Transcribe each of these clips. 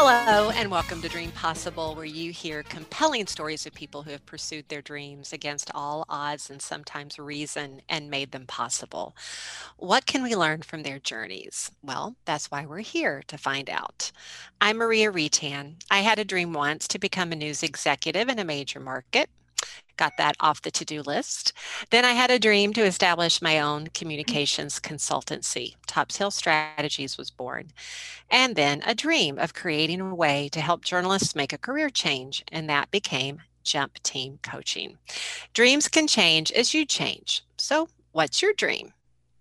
Hello, and welcome to Dream Possible, where you hear compelling stories of people who have pursued their dreams against all odds and sometimes reason and made them possible. What can we learn from their journeys? Well, that's why we're here to find out. I'm Maria Retan. I had a dream once to become a news executive in a major market got that off the to-do list. Then I had a dream to establish my own mm. communications consultancy. Topsail Strategies was born. And then a dream of creating a way to help journalists make a career change, and that became Jump Team Coaching. Dreams can change as you change. So, what's your dream?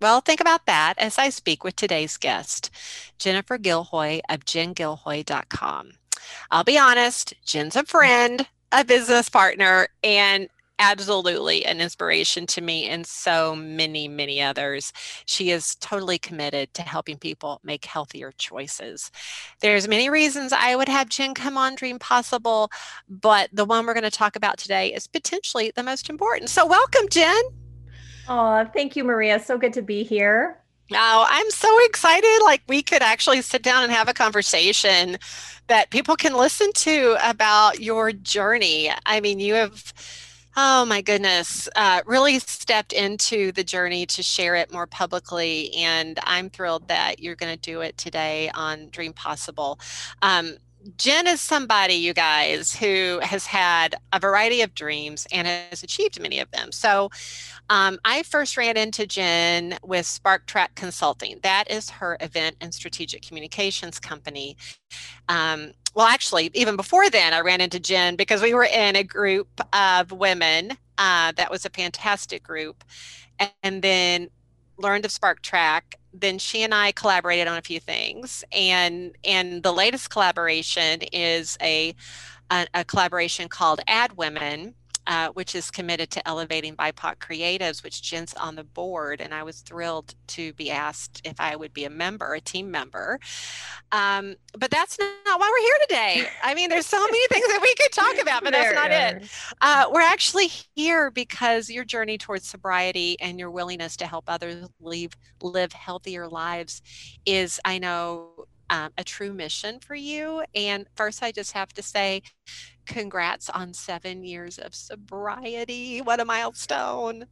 Well, think about that as I speak with today's guest, Jennifer Gilhoi of jengilhoi.com. I'll be honest, Jen's a friend, a business partner and absolutely an inspiration to me and so many, many others. She is totally committed to helping people make healthier choices. There's many reasons I would have Jen come on Dream Possible, but the one we're going to talk about today is potentially the most important. So welcome, Jen. Oh, thank you, Maria. So good to be here. Oh, I'm so excited. Like we could actually sit down and have a conversation that people can listen to about your journey. I mean, you have, oh my goodness, uh, really stepped into the journey to share it more publicly. And I'm thrilled that you're going to do it today on Dream Possible. Um, Jen is somebody, you guys, who has had a variety of dreams and has achieved many of them. So um, I first ran into Jen with Spark Track Consulting. That is her event and strategic communications company. Um, well, actually, even before then, I ran into Jen because we were in a group of women. Uh, that was a fantastic group. And then learned of Spark Track. Then she and I collaborated on a few things, and and the latest collaboration is a a, a collaboration called Ad Women, uh, which is committed to elevating BIPOC creatives, which Jen's on the board. And I was thrilled to be asked if I would be a member, a team member. Um, but that's not why we're here today. I mean, there's so many things that we could talk about, but that's not it. Uh, we're actually here because your journey towards sobriety and your willingness to help others live, live healthier lives is, I know, um, a true mission for you. And first, I just have to say, congrats on seven years of sobriety. What a milestone.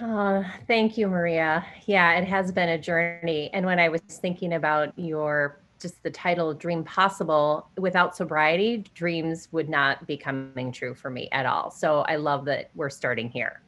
Oh, thank you, Maria. Yeah, it has been a journey. And when I was thinking about your just the title Dream Possible, without sobriety, dreams would not be coming true for me at all. So I love that we're starting here.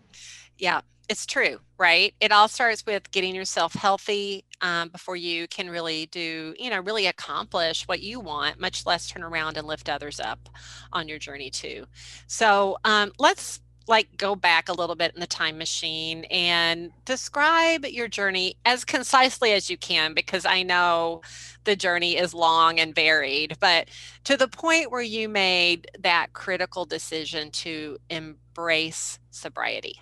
Yeah, it's true, right? It all starts with getting yourself healthy um, before you can really do, you know, really accomplish what you want, much less turn around and lift others up on your journey too. So um, let's like go back a little bit in the time machine and describe your journey as concisely as you can because I know the journey is long and varied, but to the point where you made that critical decision to embrace sobriety.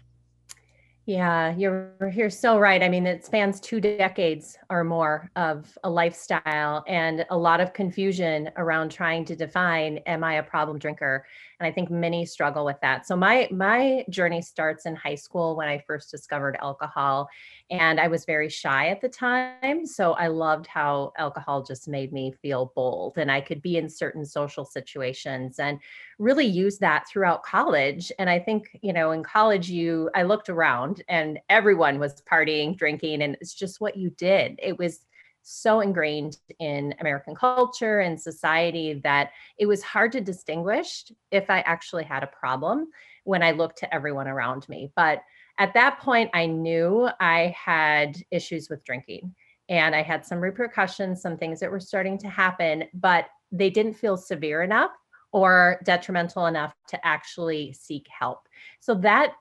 Yeah, you're you're so right. I mean, it spans two decades or more of a lifestyle and a lot of confusion around trying to define am I a problem drinker? And i think many struggle with that. So my my journey starts in high school when i first discovered alcohol and i was very shy at the time so i loved how alcohol just made me feel bold and i could be in certain social situations and really use that throughout college. And i think you know in college you i looked around and everyone was partying drinking and it's just what you did. It was so ingrained in American culture and society that it was hard to distinguish if I actually had a problem when I looked to everyone around me. But at that point, I knew I had issues with drinking and I had some repercussions, some things that were starting to happen, but they didn't feel severe enough or detrimental enough to actually seek help. So that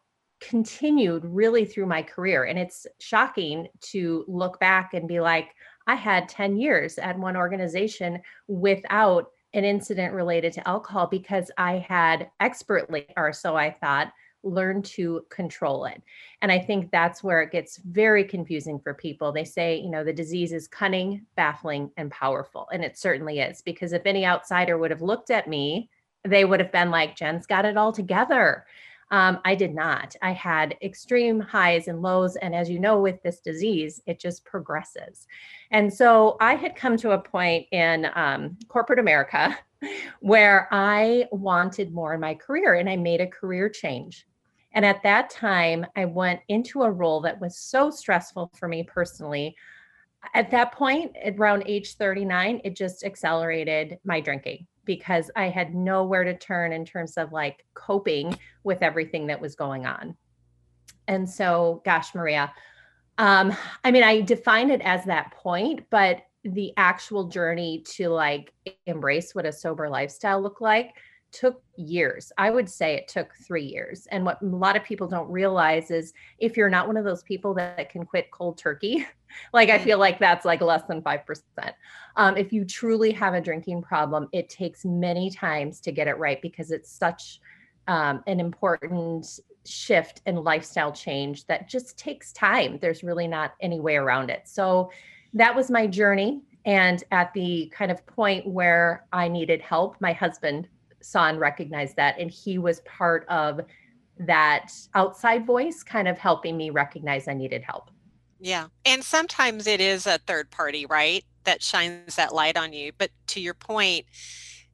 continued really through my career. And it's shocking to look back and be like, I had 10 years at one organization without an incident related to alcohol because I had expertly, or so I thought, learned to control it. And I think that's where it gets very confusing for people. They say, you know, the disease is cunning, baffling, and powerful. And it certainly is, because if any outsider would have looked at me, they would have been like, Jen's got it all together. Um, I did not. I had extreme highs and lows. And as you know, with this disease, it just progresses. And so I had come to a point in um, corporate America where I wanted more in my career and I made a career change. And at that time, I went into a role that was so stressful for me personally. At that point, around age 39, it just accelerated my drinking because I had nowhere to turn in terms of like coping with everything that was going on. And so, gosh, Maria, um, I mean, I define it as that point, but the actual journey to like embrace what a sober lifestyle looked like took years. I would say it took three years. And what a lot of people don't realize is if you're not one of those people that can quit cold turkey, like I mm. feel like that's like less than 5%. Um, if you truly have a drinking problem, it takes many times to get it right because it's such um, an important shift and lifestyle change that just takes time. There's really not any way around it. So that was my journey. And at the kind of point where I needed help, my husband saw and recognized that. And he was part of that outside voice, kind of helping me recognize I needed help. Yeah. And sometimes it is a third party, right? That shines that light on you. But to your point,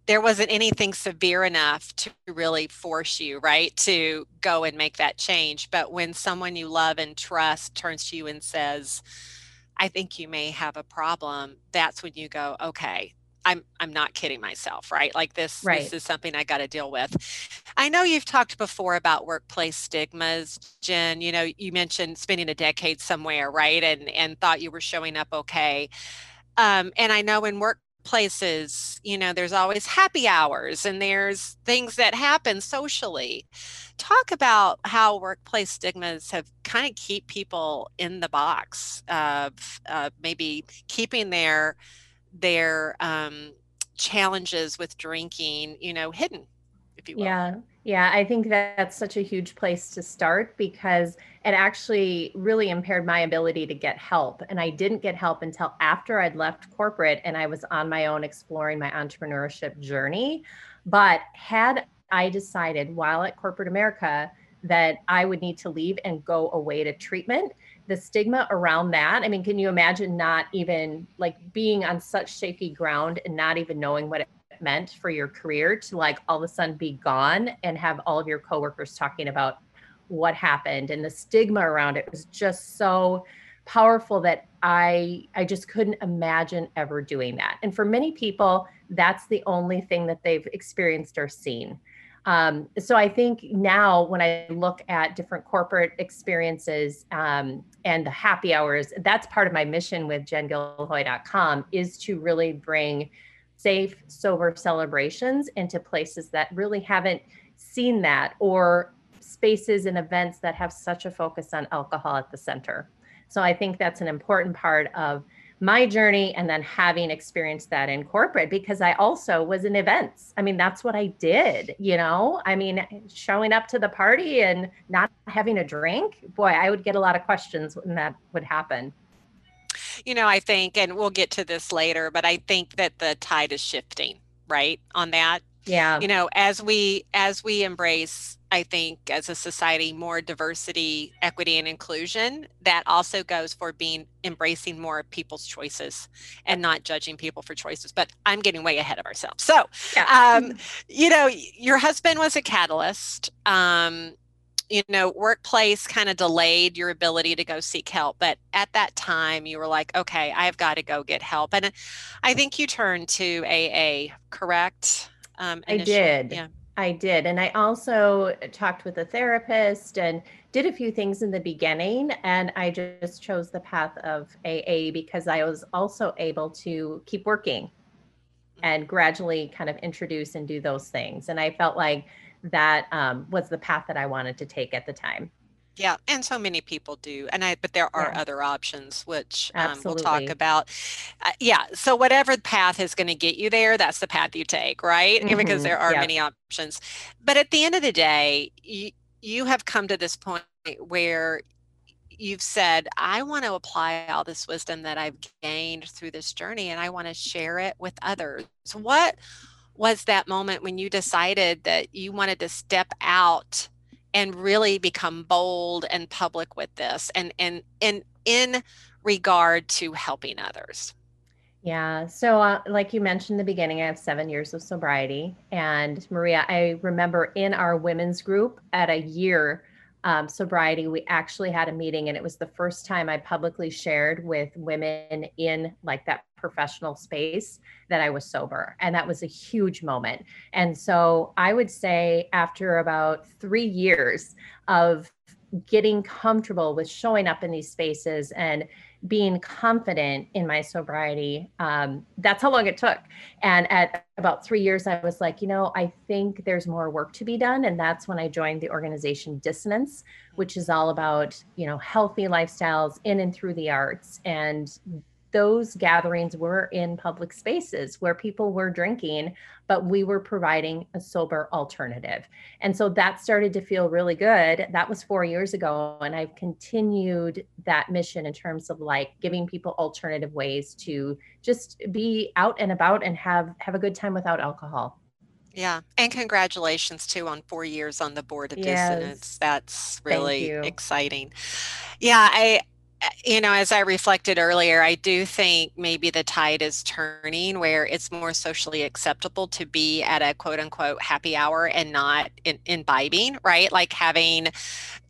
there wasn't anything severe enough to really force you, right, to go and make that change. But when someone you love and trust turns to you and says, I think you may have a problem, that's when you go, okay, I'm I'm not kidding myself, right? Like this right. this is something I got to deal with. I know you've talked before about workplace stigmas, Jen. You know, you mentioned spending a decade somewhere, right? And and thought you were showing up okay. Um, and I know in workplaces, you know, there's always happy hours and there's things that happen socially. Talk about how workplace stigmas have kind of keep people in the box of uh, maybe keeping their their um, challenges with drinking, you know, hidden, if you will. Yeah. Yeah, I think that that's such a huge place to start because it actually really impaired my ability to get help. And I didn't get help until after I'd left corporate and I was on my own exploring my entrepreneurship journey. But had I decided while at corporate America that I would need to leave and go away to treatment, the stigma around that. I mean, can you imagine not even like being on such shaky ground and not even knowing what it meant for your career to like all of a sudden be gone and have all of your coworkers talking about what happened and the stigma around it was just so powerful that I I just couldn't imagine ever doing that. And for many people, that's the only thing that they've experienced or seen. Um, so I think now when I look at different corporate experiences um, and the happy hours, that's part of my mission with jengilhoi.com is to really bring safe, sober celebrations into places that really haven't seen that or spaces and events that have such a focus on alcohol at the center. So I think that's an important part of my journey and then having experienced that in corporate because I also was in events. I mean, that's what I did, you know? I mean, showing up to the party and not having a drink, boy, I would get a lot of questions when that would happen. You know, I think, and we'll get to this later, but I think that the tide is shifting, right? On that. Yeah. You know, as we as we embrace I think as a society more diversity, equity, and inclusion, that also goes for being embracing more people's choices and not judging people for choices. But I'm getting way ahead of ourselves. So, yeah. um, you know, your husband was a catalyst. Um, you know, workplace kind of delayed your ability to go seek help. But at that time, you were like, okay, I've got to go get help. And I think you turned to AA, correct? Um, I did. Yeah. I did. And I also talked with a therapist and did a few things in the beginning. And I just chose the path of AA because I was also able to keep working and gradually kind of introduce and do those things. And I felt like that um, was the path that I wanted to take at the time. Yeah, and so many people do, and I. But there are yeah. other options, which um, we'll talk about. Uh, yeah, so whatever path is going to get you there, that's the path you take, right? Mm-hmm. Because there are many options. But at the end of the day, you, you have come to this point where you've said, I want to apply all this wisdom that I've gained through this journey, and I want to share it with others. What was that moment when you decided that you wanted to step out? And really become bold and public with this and and and in regard to helping others yeah. So, uh, like you mentioned in the beginning, I have seven years of sobriety. And Maria, I remember in our women's group at a year um, sobriety, we actually had a meeting, and it was the first time I publicly shared with women in like that professional space that I was sober. And that was a huge moment. And so, I would say after about three years of getting comfortable with showing up in these spaces and being confident in my sobriety um, that's how long it took and at about three years i was like you know i think there's more work to be done and that's when i joined the organization dissonance which is all about you know healthy lifestyles in and through the arts and those gatherings were in public spaces where people were drinking, but we were providing a sober alternative. And so that started to feel really good. That was four years ago. And I've continued that mission in terms of like giving people alternative ways to just be out and about and have have a good time without alcohol. Yeah. And congratulations too on four years on the board of yes. dissonance. That's really exciting. Yeah, I you know, as I reflected earlier, I do think maybe the tide is turning where it's more socially acceptable to be at a quote unquote happy hour and not in, imbibing, right? Like having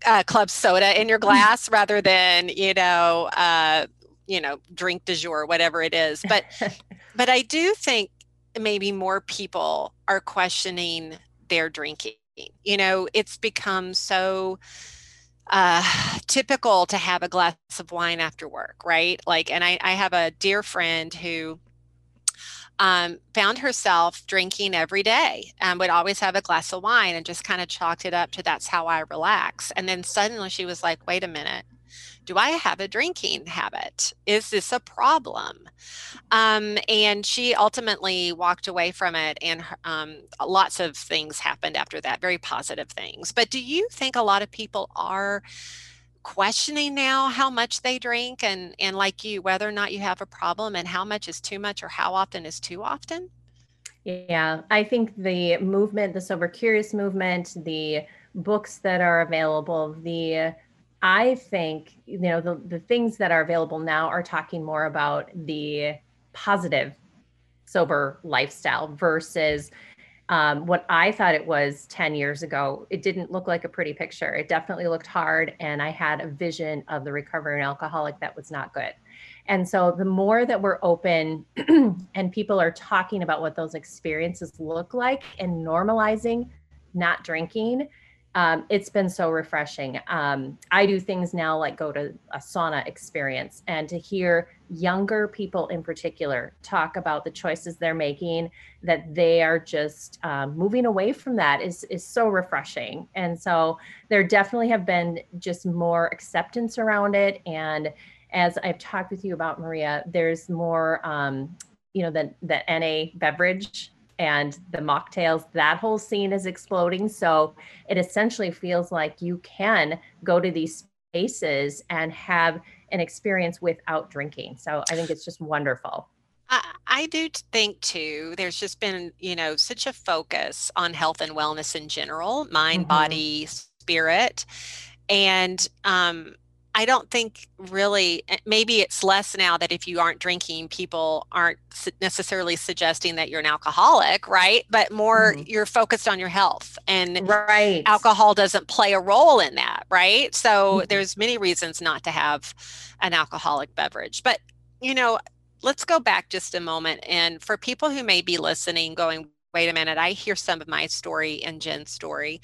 uh, club soda in your glass rather than, you know, uh, you know, drink du jour, whatever it is. But, but I do think maybe more people are questioning their drinking. You know, it's become so uh, typical to have a glass of wine after work, right? Like, and I, I have a dear friend who um, found herself drinking every day and would always have a glass of wine and just kind of chalked it up to that's how I relax. And then suddenly she was like, wait a minute, do I have a drinking habit? Is this a problem? Um, and she ultimately walked away from it, and um, lots of things happened after that, very positive things. But do you think a lot of people are? questioning now how much they drink and and like you whether or not you have a problem and how much is too much or how often is too often yeah i think the movement the sober curious movement the books that are available the I think, you know, the, the things that are available now are talking more about the positive sober lifestyle versus um, what I thought it was 10 years ago. It didn't look like a pretty picture. It definitely looked hard. And I had a vision of the recovering alcoholic that was not good. And so the more that we're open and people are talking about what those experiences look like and normalizing not drinking, um, it's been so refreshing. Um, I do things now like go to a sauna experience and to hear younger people in particular talk about the choices they're making, that they are just um, moving away from that is, is so refreshing. And so there definitely have been just more acceptance around it. And as I've talked with you about, Maria, there's more, um, you know, the, the NA beverage and the mocktails, that whole scene is exploding. So it essentially feels like you can go to these spaces and have an experience without drinking. So I think it's just wonderful. I, I do think too, there's just been, you know, such a focus on health and wellness in general, mind, mm-hmm. body, spirit. And um, I don't think really, eh, maybe it's less now that if you aren't drinking, people aren't necessarily suggesting that you're an alcoholic, right? But more mm-hmm. you're focused on your health and right. alcohol doesn't play a role in that, right? So mm-hmm. there's many reasons not to have an alcoholic beverage. But, you know, let's go back just a moment. And for people who may be listening, going, wait a minute, I hear some of my story and Jen's story.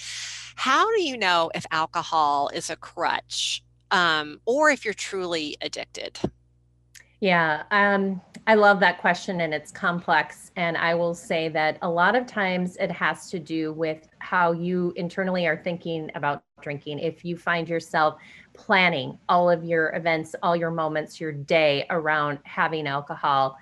How do you know if alcohol is a crutch um, or if you're truly addicted? Yeah, um, I love that question and it's complex. And I will say that a lot of times it has to do with how you internally are thinking about drinking. If you find yourself planning all of your events, all your moments, your day around having alcohol,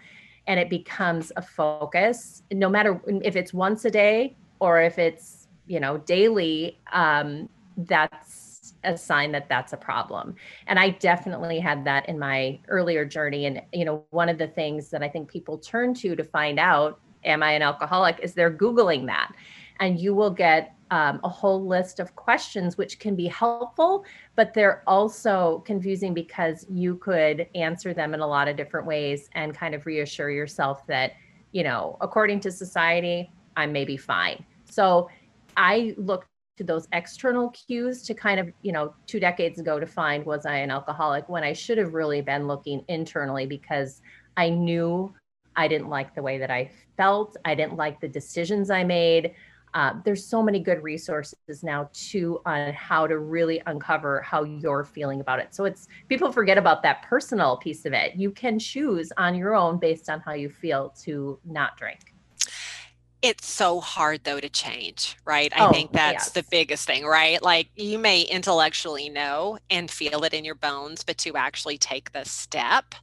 and it becomes a focus, no matter if it's once a day or if it's, you know, daily, um, that's a sign that that's a problem. And I definitely had that in my earlier journey. And, you know, one of the things that I think people turn to to find out, am I an alcoholic, is they're Googling that. And you will get um, a whole list of questions which can be helpful, but they're also confusing because you could answer them in a lot of different ways and kind of reassure yourself that, you know, according to society, I may be fine. So I look to those external cues to kind of, you know, two decades ago to find was I an alcoholic when I should have really been looking internally because I knew I didn't like the way that I felt. I didn't like the decisions I made. Uh, there's so many good resources now too on how to really uncover how you're feeling about it. So it's people forget about that personal piece of it. You can choose on your own based on how you feel to not drink. It's so hard though to change, right? I oh, think that's yes. the biggest thing, right? Like you may intellectually know and feel it in your bones, but to actually take the step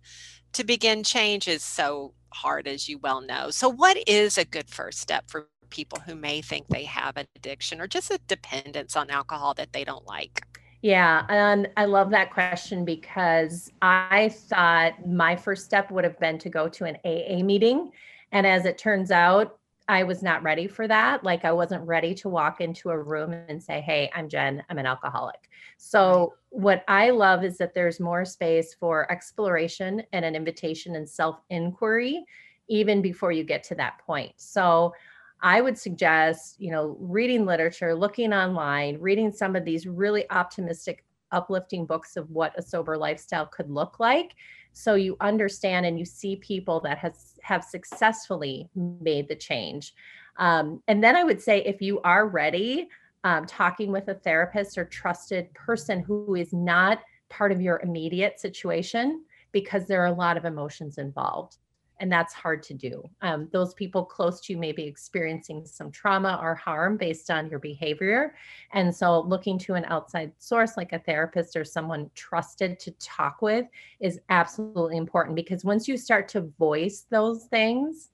to begin change is so hard, as you well know. So, what is a good first step for people who may think they have an addiction or just a dependence on alcohol that they don't like? Yeah, and I love that question because I thought my first step would have been to go to an AA meeting. And as it turns out, I was not ready for that. Like I wasn't ready to walk into a room and say, "Hey, I'm Jen. I'm an alcoholic." So what I love is that there's more space for exploration and an invitation and self-inquiry even before you get to that point. So I would suggest, you know, reading literature, looking online, reading some of these really optimistic, uplifting books of what a sober lifestyle could look like so you understand and you see people that has have successfully made the change. Um, and then i would say if you are ready um, talking with a therapist or trusted person who is not part of your immediate situation because there are a lot of emotions involved and that's hard to do. Um, those people close to you may be experiencing some trauma or harm based on your behavior. And so, looking to an outside source like a therapist or someone trusted to talk with is absolutely important because once you start to voice those things,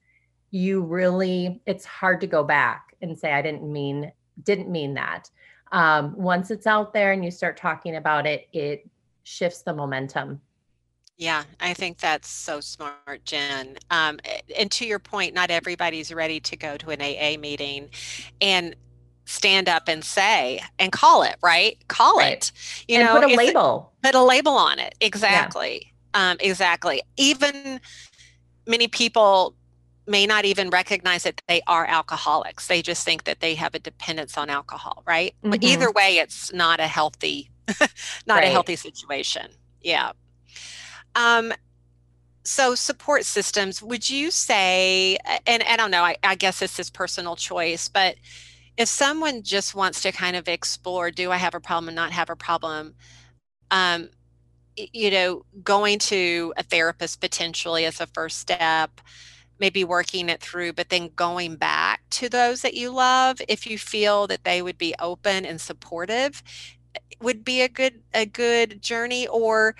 you really, it's hard to go back and say, I didn't mean, didn't mean that. Um, once it's out there and you start talking about it, it shifts the momentum yeah, I think that's so smart, Jen. Um, and to your point, not everybody's ready to go to an AA meeting and stand up and say and call it right. Call right. it. You and know, put a label. Put a label on it. Exactly. Yeah. Um, exactly. Even many people may not even recognize that they are alcoholics. They just think that they have a dependence on alcohol, right? Mm-hmm. But either way, it's not a healthy, not right. a healthy situation. Yeah. Um, so support systems, would you say, and I don't know, I, I guess this is personal choice, but if someone just wants to kind of explore, do I have a problem and not have a problem? Um, you know, going to a therapist potentially as a first step, maybe working it through, but then going back to those that you love, if you feel that they would be open and supportive, would be a good a good journey. Or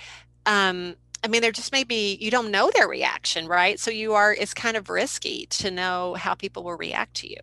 um, I mean, there just may be, you don't know their reaction, right? So you are, it's kind of risky to know how people will react to you.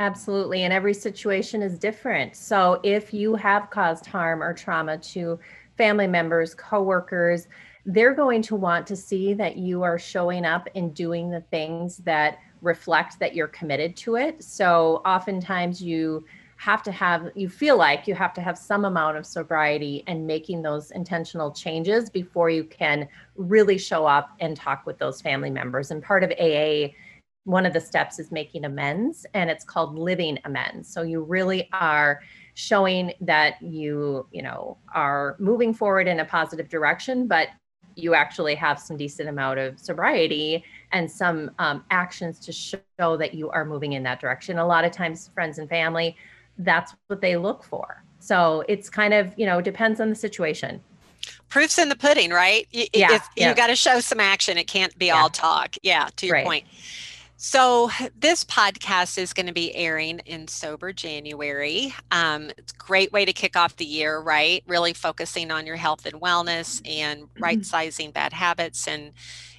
Absolutely. And every situation is different. So if you have caused harm or trauma to family members, coworkers, they're going to want to see that you are showing up and doing the things that reflect that you're committed to it. So oftentimes you have to have you feel like you have to have some amount of sobriety and making those intentional changes before you can really show up and talk with those family members. And part of aa one of the steps is making amends and it's called living amends. So you really are showing that you you know are moving forward in a positive direction but you actually have some decent amount of sobriety and some um, actions to show that you are moving in that direction. A lot of times friends and family that's what they look for. So it's kind of, you know, depends on the situation. Proof's in the pudding, right? You, yeah, yeah. you got to show some action. It can't be yeah. all talk. Yeah, to your right. point. So, this podcast is going to be airing in Sober January. Um, it's a great way to kick off the year, right? Really focusing on your health and wellness and mm-hmm. right sizing bad habits and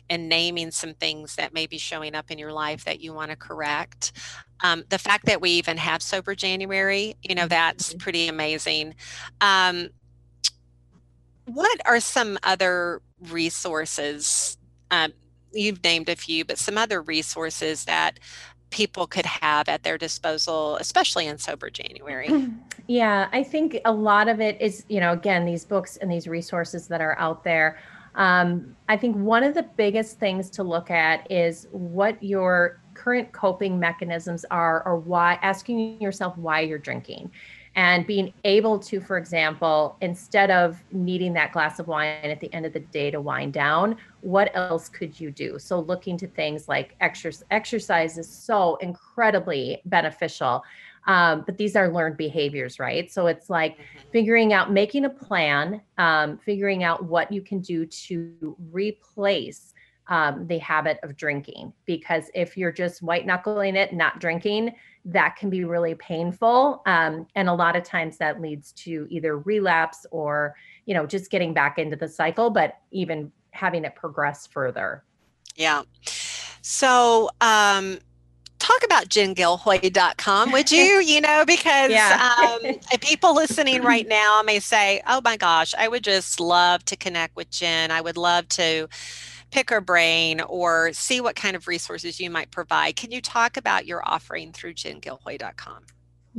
and naming some things that may be showing up in your life that you want to correct. Um, the fact that we even have Sober January, you know, that's mm-hmm. pretty amazing. Um, what are some other resources? Um, you've named a few, but some other resources that people could have at their disposal, especially in Sober January? Yeah, I think a lot of it is, you know, again, these books and these resources that are out there. Um, I think one of the biggest things to look at is what your current coping mechanisms are, or why, asking yourself why you're drinking. And being able to for example instead of needing that glass of wine at the end of the day to wind down what else could you do? So looking to things like exercise exercise is so incredibly beneficial um, but these are learned behaviors right? So it's like mm-hmm. figuring out making a plan um, figuring out what you can do to replace um, the habit of drinking. Because if you're just white knuckling it not drinking that can be really painful um, and a lot of times that leads to either relapse or you know just getting back into the cycle but even having it progress further. Yeah. So um talk about jengilhoi.com would you you know because yeah. um, people listening right now may say oh my gosh i would just love to connect with jen i would love to pick her brain or see what kind of resources you might provide. Can you talk about your offering through jengilhoi.com?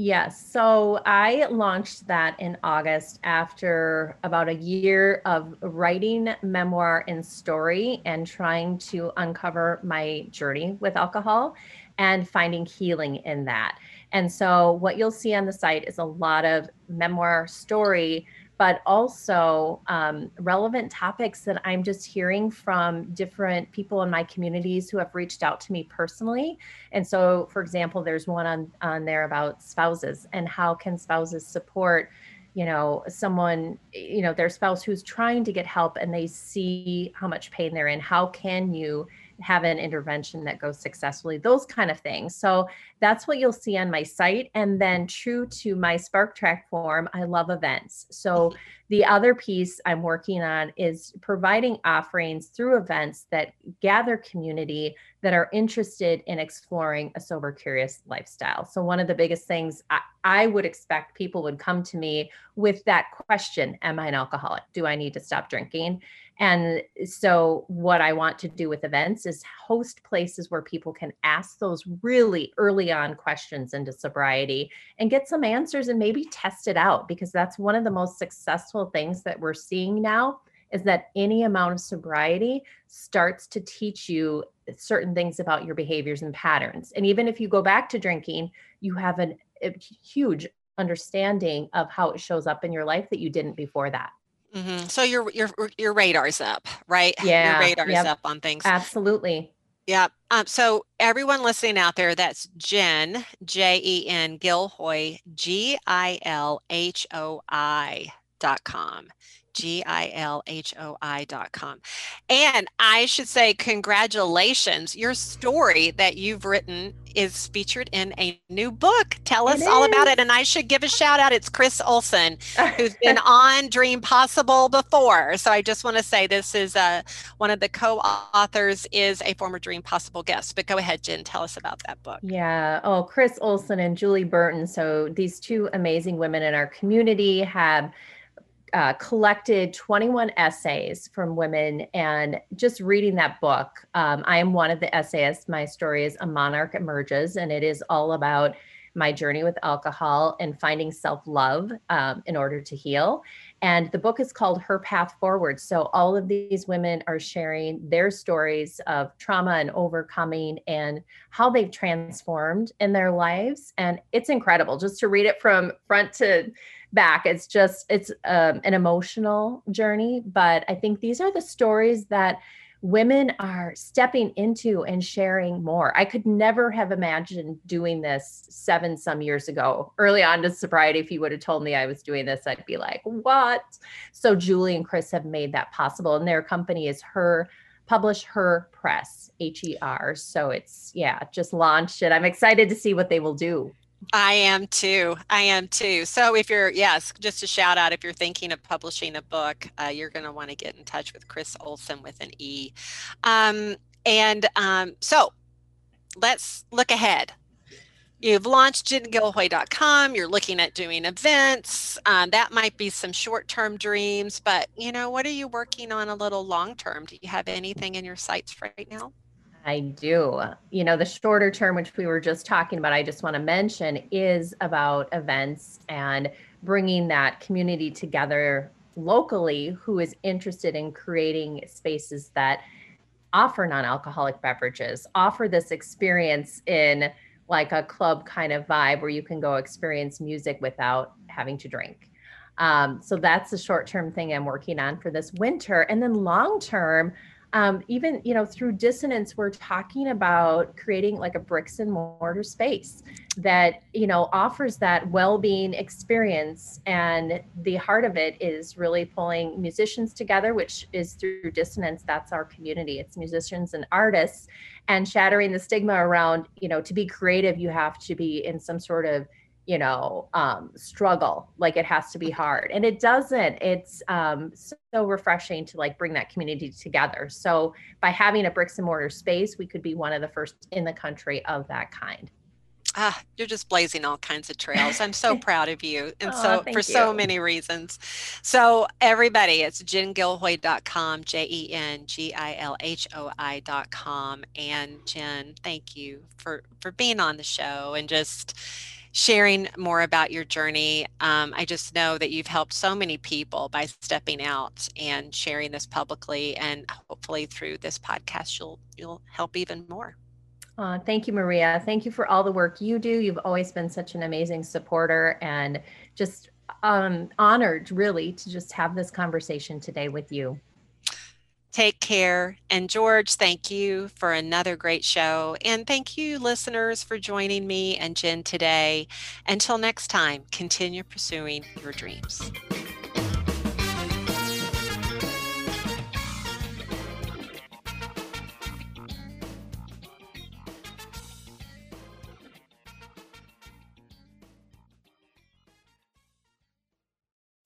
Yes. So I launched that in August after about a year of writing memoir and story and trying to uncover my journey with alcohol and finding healing in that. And so what you'll see on the site is a lot of memoir story but also um, relevant topics that I'm just hearing from different people in my communities who have reached out to me personally. And so, for example, there's one on on there about spouses and how can spouses support you know someone you know their spouse who's trying to get help and they see how much pain they're in how can you have an intervention that goes successfully, those kind of things. So that's what you'll see on my site. And then, true to my Spark Track form, I love events. So the other piece I'm working on is providing offerings through events that gather community that are interested in exploring a sober, curious lifestyle. So, one of the biggest things I, I would expect people would come to me with that question Am I an alcoholic? Do I need to stop drinking? And so, what I want to do with events is host places where people can ask those really early on questions into sobriety and get some answers and maybe test it out because that's one of the most successful things that we're seeing now is that any amount of sobriety starts to teach you certain things about your behaviors and patterns. And even if you go back to drinking, you have an, a huge understanding of how it shows up in your life that you didn't before that. Mm-hmm. So your your your radar's up, right? Yeah, your radar's yep. up on things. Absolutely. Yeah. Um, so everyone listening out there, that's Jen J E N Gilhoi G I L H O I dot com. G I L H O I dot com. And I should say, congratulations. Your story that you've written is featured in a new book. Tell us all about it. And I should give a shout out. It's Chris Olsen, who's been on Dream Possible before. So I just want to say this is uh, one of the co authors, is a former Dream Possible guest. But go ahead, Jen, tell us about that book. Yeah. Oh, Chris Olsen and Julie Burton. So these two amazing women in our community have uh, collected 21 essays from women and just reading that book um, i am one of the essayists. My story is a monarch emerges and it is all about my journey with alcohol and finding self-love um, in order to heal. And the book is called her path forward. So all of these women are sharing their stories of trauma and overcoming and how they've transformed in their lives. And it's incredible just to read it from front to back. It's just it's um, an emotional journey, but I think these are the stories that women are stepping into and sharing more. I could never have imagined doing this seven some years ago. Early on to sobriety, if you would have told me I was doing this, I'd be like, what? So Julie and Chris have made that possible. And their company is her publish her press her so it's yeah just launched it i'm excited to see what they will do I am too. I am too. So if you're, yes, just a shout out, if you're thinking of publishing a book, uh, you're going to want to get in touch with Chris Olsen with an E. Um, and um, so let's look ahead. You've launched jengilhoi.com. You're looking at doing events. Um, that might be some short-term dreams, but you know, what are you working on a little long-term? Do you have anything in your sights right now? I do. You know, the shorter term, which we were just talking about, I just want to mention is about events and bringing that community together locally who is interested in creating spaces that offer non-alcoholic beverages offer this experience in like a club kind of vibe where you can go experience music without having to drink um, so that's the short-term thing i'm working on for this winter and then long term um, even you know through dissonance we're talking about creating like a bricks and mortar space that you know offers that well-being experience. And the heart of it is really pulling musicians together which is through dissonance that's our community. It's musicians and artists and shattering the stigma around you know to be creative you have to be in some sort of you know um, struggle like it has to be hard and it doesn't it's um, so refreshing to like bring that community together so by having a bricks and mortar space we could be one of the first in the country of that kind Ah, you're just blazing all kinds of trails. I'm so proud of you. And oh, so for you. so many reasons. So everybody, it's jengilhoi.com, J-E-N-G-I-L-H-O-I.com. And Jen, thank you for for being on the show and just sharing more about your journey. Um, I just know that you've helped so many people by stepping out and sharing this publicly, and hopefully through this podcast, you'll you'll help even more. Uh, thank you, Maria. Thank you for all the work you do. You've always been such an amazing supporter and just um, honored, really, to just have this conversation today with you. Take care. And George, thank you for another great show. And thank you, listeners, for joining me and Jen today. Until next time, continue pursuing your dreams.